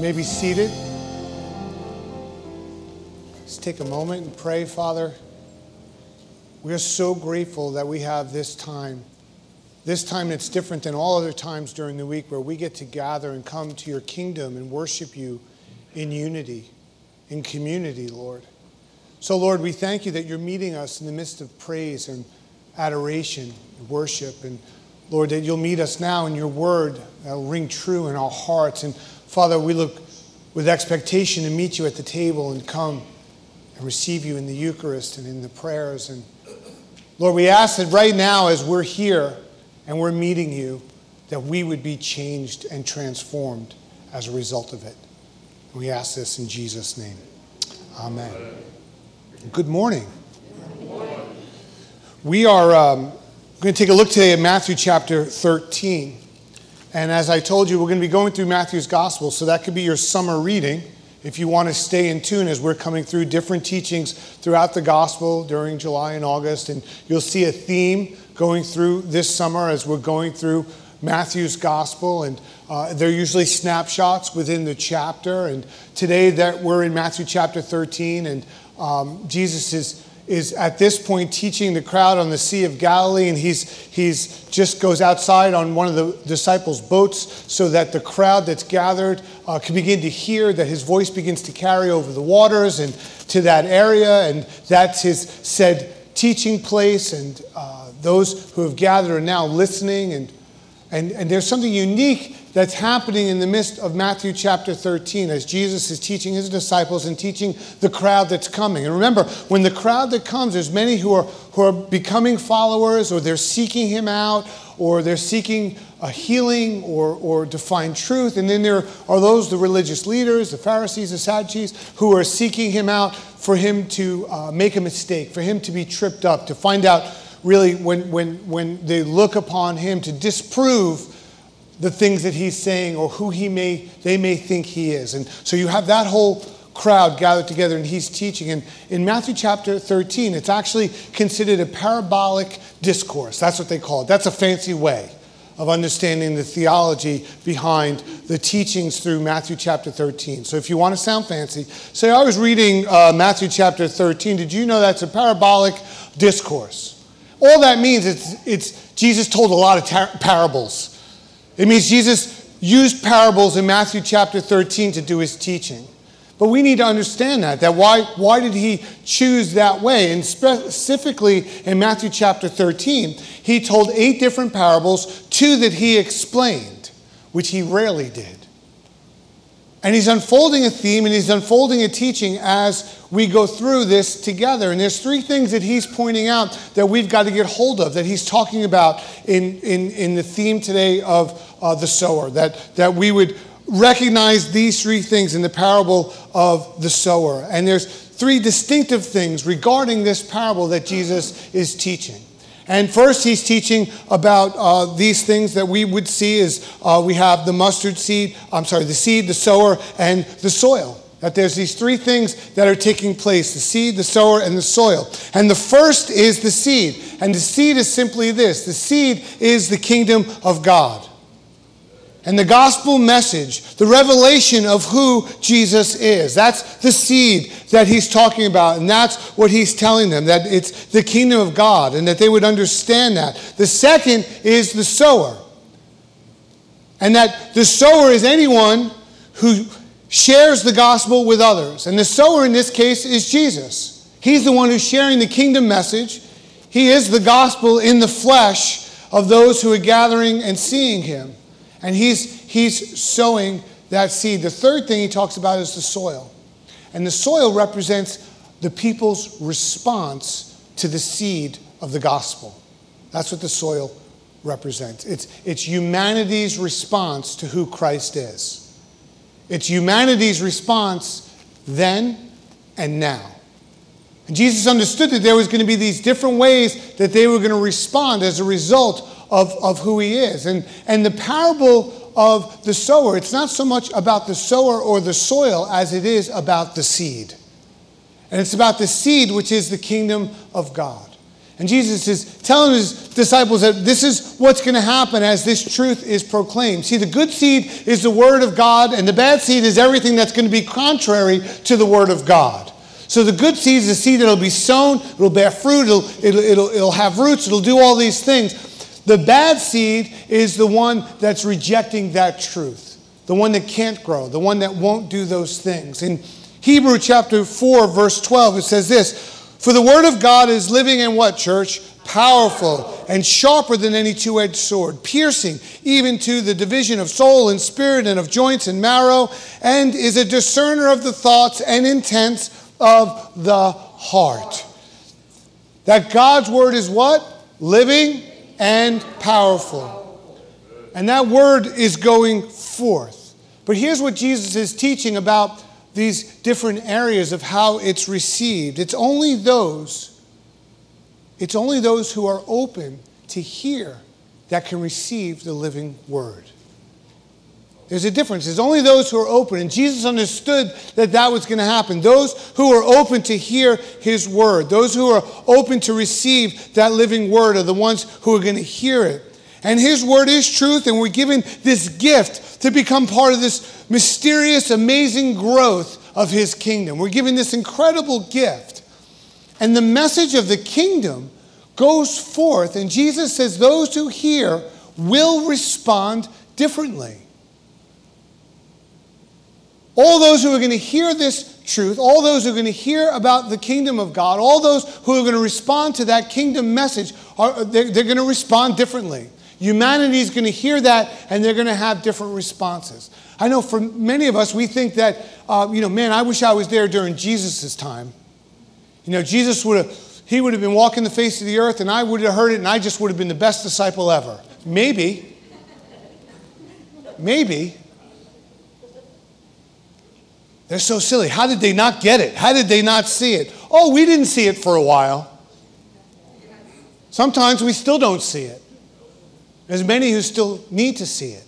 You may be seated. Let's take a moment and pray, Father. We are so grateful that we have this time. This time that's different than all other times during the week where we get to gather and come to your kingdom and worship you in unity, in community, Lord. So, Lord, we thank you that you're meeting us in the midst of praise and adoration, and worship, and Lord, that you'll meet us now in your word that will ring true in our hearts. And Father, we look with expectation to meet you at the table and come and receive you in the Eucharist and in the prayers. And Lord, we ask that right now, as we're here and we're meeting you, that we would be changed and transformed as a result of it. We ask this in Jesus' name. Amen. Good morning. We are um, going to take a look today at Matthew chapter 13. And as I told you, we're going to be going through Matthew's gospel, so that could be your summer reading if you want to stay in tune as we're coming through different teachings throughout the gospel during July and August. And you'll see a theme going through this summer as we're going through Matthew's gospel. And uh, they're usually snapshots within the chapter. And today that we're in Matthew chapter 13, and um, Jesus is is at this point teaching the crowd on the Sea of Galilee, and he's, he's just goes outside on one of the disciples' boats so that the crowd that's gathered uh, can begin to hear that his voice begins to carry over the waters and to that area, and that's his said teaching place, and uh, those who have gathered are now listening, and, and, and there's something unique that's happening in the midst of Matthew chapter 13 as Jesus is teaching his disciples and teaching the crowd that's coming. And remember, when the crowd that comes, there's many who are, who are becoming followers or they're seeking him out or they're seeking a healing or, or to find truth. And then there are those, the religious leaders, the Pharisees, the Sadducees, who are seeking him out for him to uh, make a mistake, for him to be tripped up, to find out really when, when, when they look upon him to disprove the things that he's saying or who he may they may think he is. And so you have that whole crowd gathered together and he's teaching. And in Matthew chapter 13, it's actually considered a parabolic discourse. That's what they call it. That's a fancy way of understanding the theology behind the teachings through Matthew chapter 13. So if you want to sound fancy, say, I was reading uh, Matthew chapter 13. Did you know that's a parabolic discourse? All that means it's, it's Jesus told a lot of tar- parables. It means Jesus used parables in Matthew chapter 13 to do his teaching. But we need to understand that. That why, why did he choose that way? And specifically in Matthew chapter 13, he told eight different parables, two that he explained, which he rarely did. And he's unfolding a theme and he's unfolding a teaching as we go through this together. And there's three things that he's pointing out that we've got to get hold of, that he's talking about in, in, in the theme today of uh, the sower, that, that we would recognize these three things in the parable of the sower. And there's three distinctive things regarding this parable that Jesus is teaching. And first, he's teaching about uh, these things that we would see as uh, we have the mustard seed, I'm sorry, the seed, the sower, and the soil. That there's these three things that are taking place the seed, the sower, and the soil. And the first is the seed. And the seed is simply this the seed is the kingdom of God and the gospel message, the revelation of who Jesus is. That's the seed that he's talking about, and that's what he's telling them that it's the kingdom of God and that they would understand that. The second is the sower, and that the sower is anyone who shares the gospel with others. And the sower in this case is Jesus. He's the one who's sharing the kingdom message, he is the gospel in the flesh of those who are gathering and seeing him. And he's, he's sowing that seed. The third thing he talks about is the soil. And the soil represents the people's response to the seed of the gospel. That's what the soil represents. It's, it's humanity's response to who Christ is. It's humanity's response then and now. And Jesus understood that there was going to be these different ways that they were going to respond as a result of, of who he is. And, and the parable of the sower, it's not so much about the sower or the soil as it is about the seed. And it's about the seed, which is the kingdom of God. And Jesus is telling his disciples that this is what's going to happen as this truth is proclaimed. See, the good seed is the word of God, and the bad seed is everything that's going to be contrary to the word of God. So the good seed is the seed that'll be sown, it'll bear fruit, it'll, it'll, it'll, it'll have roots, it'll do all these things. The bad seed is the one that's rejecting that truth, the one that can't grow, the one that won't do those things. In Hebrew chapter 4, verse 12, it says this for the word of God is living and what, church? Powerful and sharper than any two edged sword, piercing even to the division of soul and spirit and of joints and marrow, and is a discerner of the thoughts and intents of the heart. That God's word is what? Living and powerful. And that word is going forth. But here's what Jesus is teaching about these different areas of how it's received. It's only those, it's only those who are open to hear that can receive the living word. There's a difference. There's only those who are open. And Jesus understood that that was going to happen. Those who are open to hear his word, those who are open to receive that living word are the ones who are going to hear it. And his word is truth, and we're given this gift to become part of this mysterious, amazing growth of his kingdom. We're given this incredible gift. And the message of the kingdom goes forth, and Jesus says those who hear will respond differently. All those who are going to hear this truth, all those who are going to hear about the kingdom of God, all those who are going to respond to that kingdom message, are, they're, they're going to respond differently. Humanity is going to hear that and they're going to have different responses. I know for many of us, we think that, uh, you know, man, I wish I was there during Jesus' time. You know, Jesus would have, he would have been walking the face of the earth and I would have heard it and I just would have been the best disciple ever. Maybe. Maybe. They're so silly. How did they not get it? How did they not see it? Oh, we didn't see it for a while. Sometimes we still don't see it. There's many who still need to see it.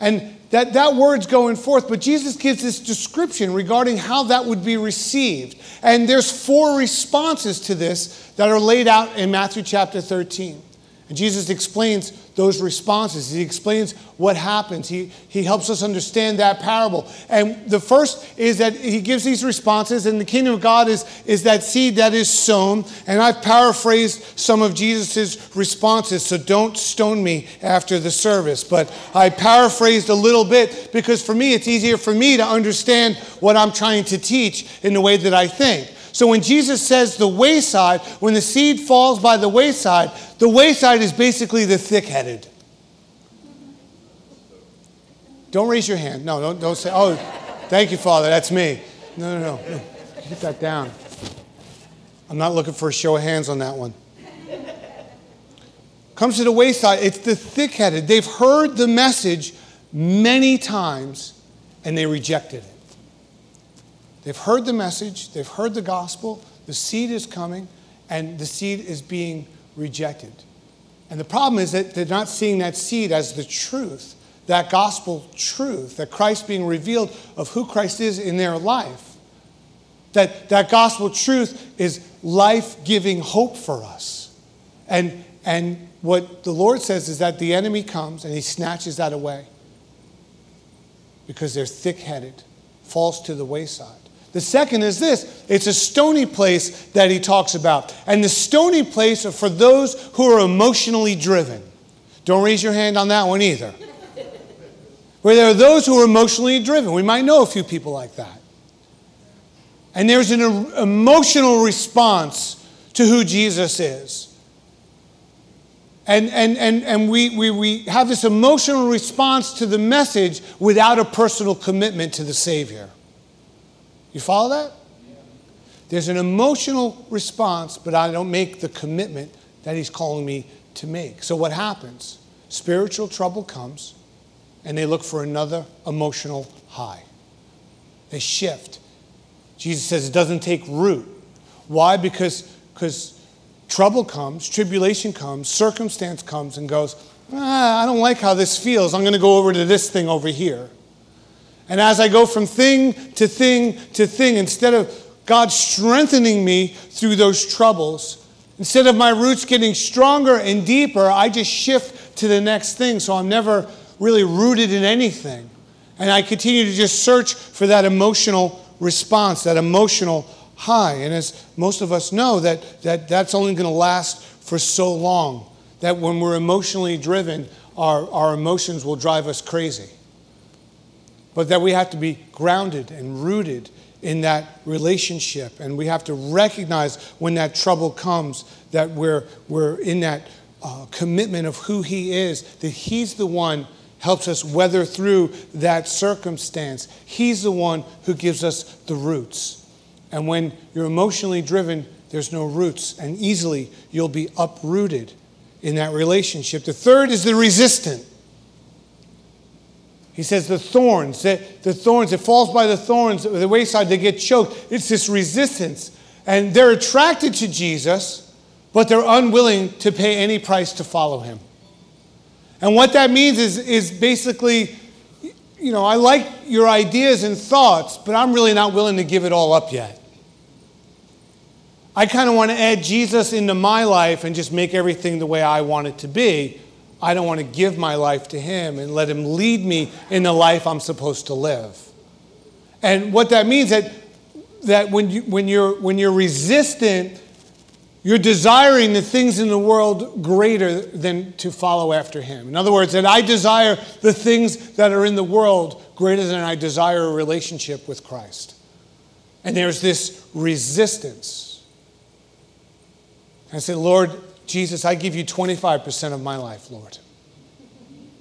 And that, that word's going forth, but Jesus gives this description regarding how that would be received. And there's four responses to this that are laid out in Matthew chapter 13. And Jesus explains those responses. He explains what happens. He, he helps us understand that parable. And the first is that he gives these responses, and the kingdom of God is, is that seed that is sown. And I've paraphrased some of Jesus' responses, so don't stone me after the service. But I paraphrased a little bit because for me, it's easier for me to understand what I'm trying to teach in the way that I think. So when Jesus says the wayside, when the seed falls by the wayside, the wayside is basically the thick headed. Don't raise your hand. No, don't, don't say, oh, thank you, Father, that's me. No, no, no. Get that down. I'm not looking for a show of hands on that one. Comes to the wayside, it's the thick headed. They've heard the message many times and they rejected it. They've heard the message, they've heard the gospel, the seed is coming, and the seed is being rejected. And the problem is that they're not seeing that seed as the truth, that gospel truth, that Christ being revealed of who Christ is in their life. That, that gospel truth is life giving hope for us. And, and what the Lord says is that the enemy comes and he snatches that away because they're thick headed, falls to the wayside. The second is this it's a stony place that he talks about. And the stony place are for those who are emotionally driven. Don't raise your hand on that one either. Where there are those who are emotionally driven. We might know a few people like that. And there's an emotional response to who Jesus is. And, and, and, and we, we, we have this emotional response to the message without a personal commitment to the Savior. You follow that? There's an emotional response, but I don't make the commitment that he's calling me to make. So what happens? Spiritual trouble comes, and they look for another emotional high. They shift. Jesus says it doesn't take root. Why? Because because trouble comes, tribulation comes, circumstance comes, and goes, ah, I don't like how this feels. I'm going to go over to this thing over here. And as I go from thing to thing to thing, instead of God strengthening me through those troubles, Instead of my roots getting stronger and deeper, I just shift to the next thing. So I'm never really rooted in anything. And I continue to just search for that emotional response, that emotional high. And as most of us know, that, that that's only going to last for so long. That when we're emotionally driven, our, our emotions will drive us crazy. But that we have to be grounded and rooted in that relationship. And we have to recognize when that trouble comes that we're, we're in that uh, commitment of who He is, that He's the one helps us weather through that circumstance. He's the one who gives us the roots. And when you're emotionally driven, there's no roots, and easily you'll be uprooted in that relationship. The third is the resistant. He says the thorns, the, the thorns, it falls by the thorns, the wayside, they get choked. It's this resistance. And they're attracted to Jesus, but they're unwilling to pay any price to follow him. And what that means is, is basically, you know, I like your ideas and thoughts, but I'm really not willing to give it all up yet. I kind of want to add Jesus into my life and just make everything the way I want it to be. I don't want to give my life to Him and let Him lead me in the life I'm supposed to live. And what that means that that when you when you're when you're resistant, you're desiring the things in the world greater than to follow after Him. In other words, that I desire the things that are in the world greater than I desire a relationship with Christ. And there's this resistance. I say, Lord, Jesus, I give you 25% of my life, Lord.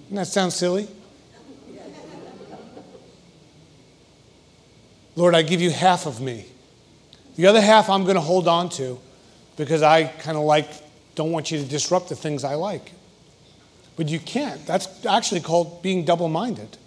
Doesn't that sound silly? Lord, I give you half of me. The other half I'm going to hold on to because I kind of like, don't want you to disrupt the things I like. But you can't. That's actually called being double minded.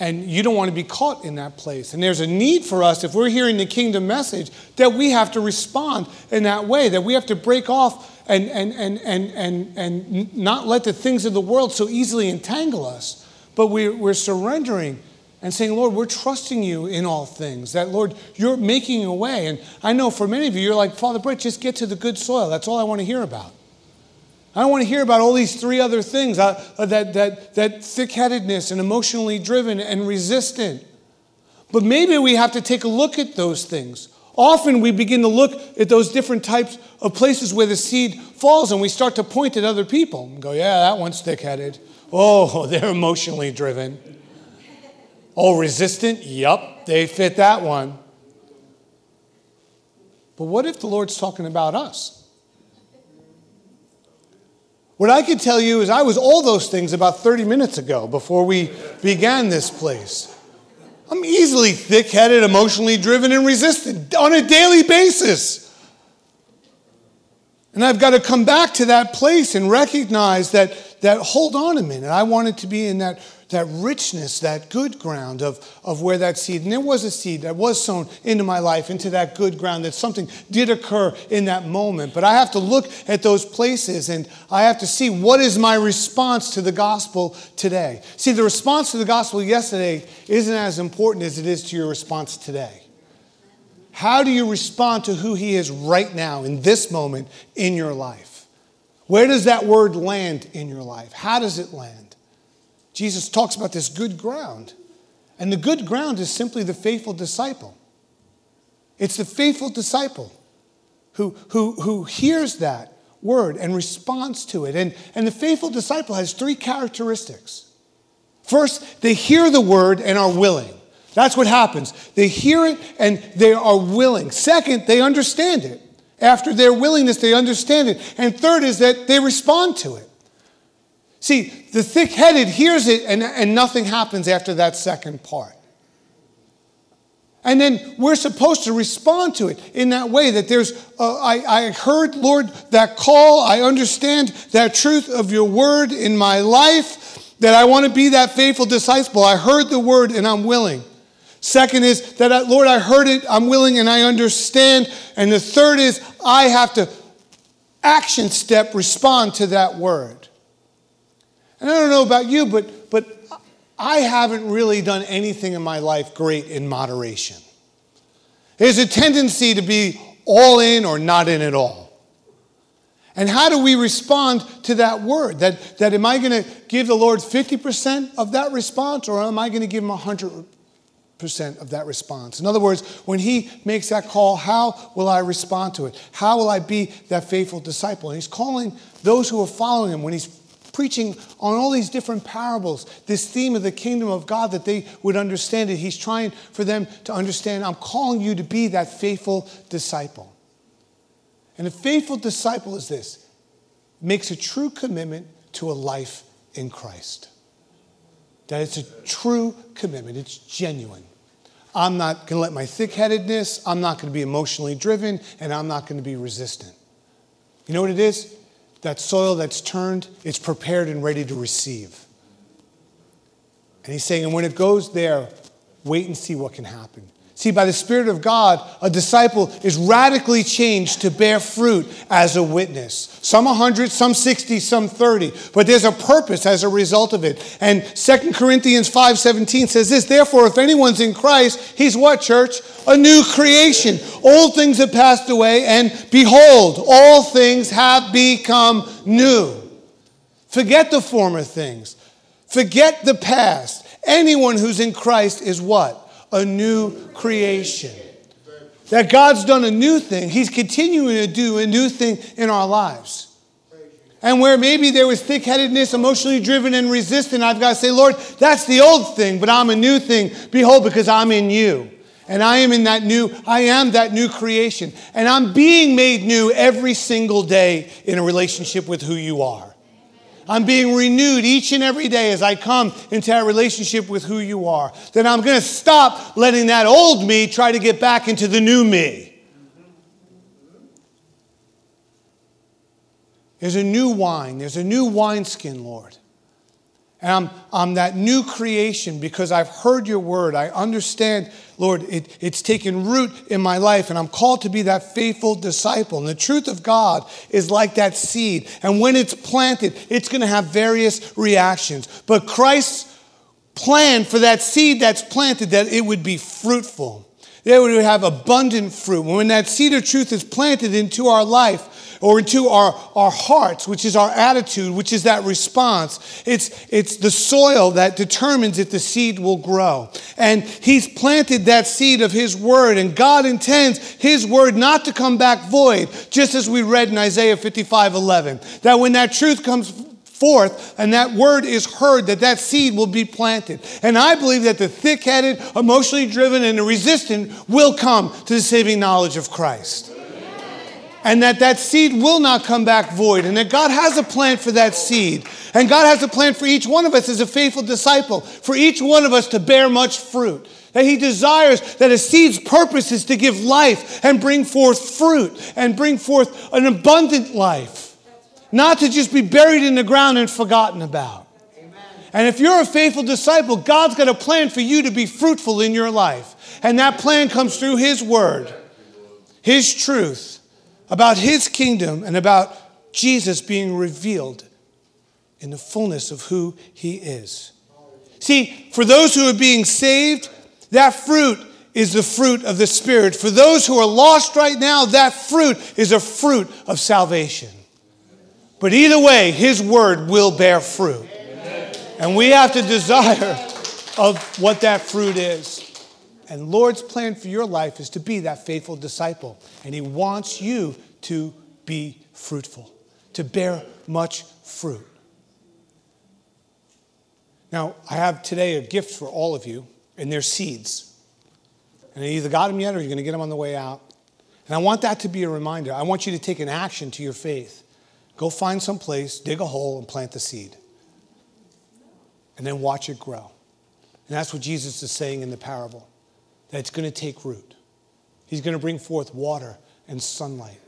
And you don't want to be caught in that place. And there's a need for us, if we're hearing the kingdom message, that we have to respond in that way, that we have to break off and, and, and, and, and, and not let the things of the world so easily entangle us. But we're, we're surrendering and saying, Lord, we're trusting you in all things. That, Lord, you're making a way. And I know for many of you, you're like, Father Brett, just get to the good soil. That's all I want to hear about. I don't want to hear about all these three other things uh, uh, that, that, that thick headedness and emotionally driven and resistant. But maybe we have to take a look at those things. Often we begin to look at those different types of places where the seed falls and we start to point at other people and go, yeah, that one's thick headed. Oh, they're emotionally driven. Oh, resistant? Yup, they fit that one. But what if the Lord's talking about us? What I can tell you is I was all those things about 30 minutes ago before we began this place. I'm easily thick headed, emotionally driven, and resistant on a daily basis. And I've got to come back to that place and recognize that, that hold on a minute, I wanted to be in that that richness, that good ground of, of where that seed, and there was a seed that was sown into my life, into that good ground, that something did occur in that moment. But I have to look at those places and I have to see what is my response to the gospel today. See, the response to the gospel yesterday isn't as important as it is to your response today. How do you respond to who he is right now in this moment in your life? Where does that word land in your life? How does it land? Jesus talks about this good ground. And the good ground is simply the faithful disciple. It's the faithful disciple who, who, who hears that word and responds to it. And, and the faithful disciple has three characteristics. First, they hear the word and are willing. That's what happens. They hear it and they are willing. Second, they understand it. After their willingness, they understand it. And third is that they respond to it. See, the thick headed hears it and, and nothing happens after that second part. And then we're supposed to respond to it in that way that there's, uh, I, I heard, Lord, that call. I understand that truth of your word in my life, that I want to be that faithful disciple. I heard the word and I'm willing. Second is that, I, Lord, I heard it, I'm willing, and I understand. And the third is I have to action step respond to that word. And I don't know about you, but, but I haven't really done anything in my life great in moderation. There's a tendency to be all in or not in at all. And how do we respond to that word? That, that am I going to give the Lord 50% of that response or am I going to give him 100% of that response? In other words, when he makes that call, how will I respond to it? How will I be that faithful disciple? And he's calling those who are following him when he's preaching on all these different parables, this theme of the kingdom of God, that they would understand it. He's trying for them to understand I'm calling you to be that faithful disciple. And a faithful disciple is this makes a true commitment to a life in Christ. That it's a true commitment, it's genuine. I'm not going to let my thick headedness, I'm not going to be emotionally driven, and I'm not going to be resistant. You know what it is? That soil that's turned, it's prepared and ready to receive. And he's saying, and when it goes there, wait and see what can happen. See, by the Spirit of God, a disciple is radically changed to bear fruit as a witness. Some 100, some 60, some 30. But there's a purpose as a result of it. And 2 Corinthians 5.17 says this, Therefore, if anyone's in Christ, he's what, church? A new creation. Old things have passed away, and behold, all things have become new. Forget the former things. Forget the past. Anyone who's in Christ is what? A new creation. That God's done a new thing. He's continuing to do a new thing in our lives. And where maybe there was thick headedness, emotionally driven, and resistant, I've got to say, Lord, that's the old thing, but I'm a new thing. Behold, because I'm in you. And I am in that new, I am that new creation. And I'm being made new every single day in a relationship with who you are. I'm being renewed each and every day as I come into that relationship with who you are. Then I'm going to stop letting that old me try to get back into the new me. There's a new wine, there's a new wineskin, Lord. And I'm, I'm that new creation because I've heard your word. I understand, Lord, it, it's taken root in my life, and I'm called to be that faithful disciple. And the truth of God is like that seed. And when it's planted, it's going to have various reactions. But Christ's plan for that seed that's planted, that it would be fruitful. That it would have abundant fruit. When that seed of truth is planted into our life, or into our, our hearts, which is our attitude, which is that response. It's, it's the soil that determines if the seed will grow. And He's planted that seed of His word, and God intends His word not to come back void, just as we read in Isaiah 55 11. That when that truth comes forth and that word is heard, that that seed will be planted. And I believe that the thick headed, emotionally driven, and the resistant will come to the saving knowledge of Christ and that that seed will not come back void, and that God has a plan for that seed. And God has a plan for each one of us as a faithful disciple, for each one of us to bear much fruit. That He desires that a seed's purpose is to give life and bring forth fruit and bring forth an abundant life, not to just be buried in the ground and forgotten about. And if you're a faithful disciple, God's got a plan for you to be fruitful in your life. And that plan comes through His Word, His truth about his kingdom and about Jesus being revealed in the fullness of who he is. See, for those who are being saved, that fruit is the fruit of the Spirit. For those who are lost right now, that fruit is a fruit of salvation. But either way, his word will bear fruit. And we have to desire of what that fruit is. And Lord's plan for your life is to be that faithful disciple. And He wants you to be fruitful, to bear much fruit. Now, I have today a gift for all of you, and they're seeds. And you either got them yet or you're going to get them on the way out. And I want that to be a reminder. I want you to take an action to your faith. Go find some place, dig a hole, and plant the seed. And then watch it grow. And that's what Jesus is saying in the parable it's going to take root. He's going to bring forth water and sunlight.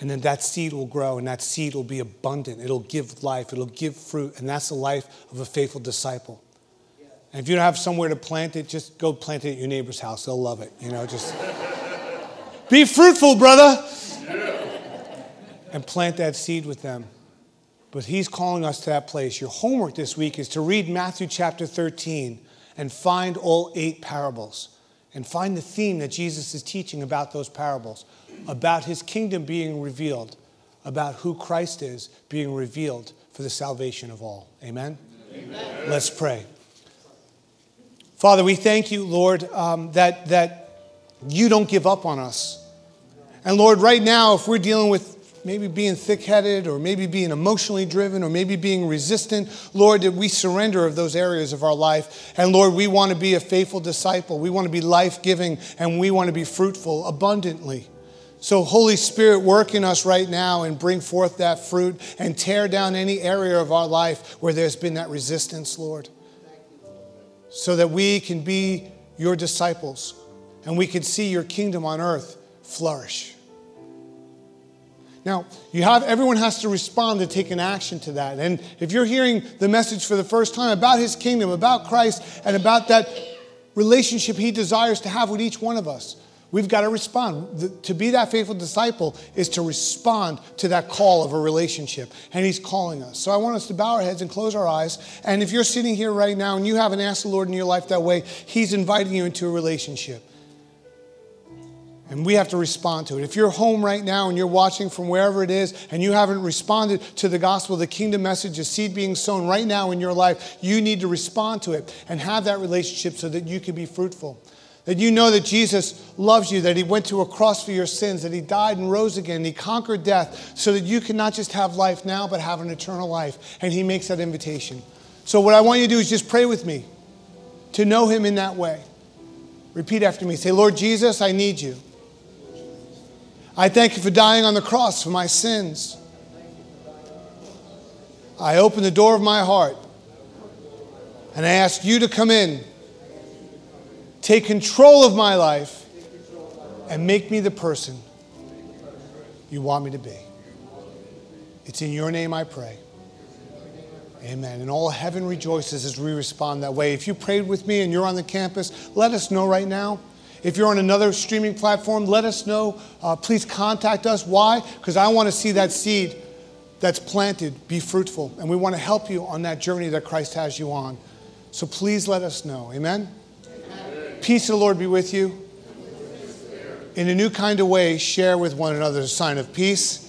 And then that seed will grow and that seed will be abundant. It'll give life, it'll give fruit. And that's the life of a faithful disciple. And if you don't have somewhere to plant it, just go plant it at your neighbor's house. They'll love it. You know, just be fruitful, brother. And plant that seed with them. But he's calling us to that place. Your homework this week is to read Matthew chapter 13 and find all eight parables and find the theme that Jesus is teaching about those parables, about his kingdom being revealed, about who Christ is being revealed for the salvation of all. Amen? Amen. Let's pray. Father, we thank you, Lord, um, that, that you don't give up on us. And Lord, right now, if we're dealing with maybe being thick headed or maybe being emotionally driven or maybe being resistant, Lord, that we surrender of those areas of our life. And Lord, we want to be a faithful disciple. We want to be life giving and we want to be fruitful abundantly. So, Holy Spirit, work in us right now and bring forth that fruit and tear down any area of our life where there's been that resistance, Lord. So that we can be your disciples and we can see your kingdom on earth flourish. Now, you have everyone has to respond to take an action to that. And if you're hearing the message for the first time about his kingdom, about Christ, and about that relationship he desires to have with each one of us, We've got to respond. To be that faithful disciple is to respond to that call of a relationship. And He's calling us. So I want us to bow our heads and close our eyes. And if you're sitting here right now and you haven't asked the Lord in your life that way, He's inviting you into a relationship. And we have to respond to it. If you're home right now and you're watching from wherever it is and you haven't responded to the gospel, the kingdom message, the seed being sown right now in your life, you need to respond to it and have that relationship so that you can be fruitful. That you know that Jesus loves you, that He went to a cross for your sins, that He died and rose again, and He conquered death so that you can not just have life now, but have an eternal life. And He makes that invitation. So, what I want you to do is just pray with me to know Him in that way. Repeat after me. Say, Lord Jesus, I need you. I thank you for dying on the cross for my sins. I open the door of my heart and I ask you to come in Take control of my life and make me the person you want me to be. It's in your name I pray. Amen. And all heaven rejoices as we respond that way. If you prayed with me and you're on the campus, let us know right now. If you're on another streaming platform, let us know. Uh, please contact us. Why? Because I want to see that seed that's planted be fruitful. And we want to help you on that journey that Christ has you on. So please let us know. Amen. Peace of the Lord be with you. In a new kind of way, share with one another a sign of peace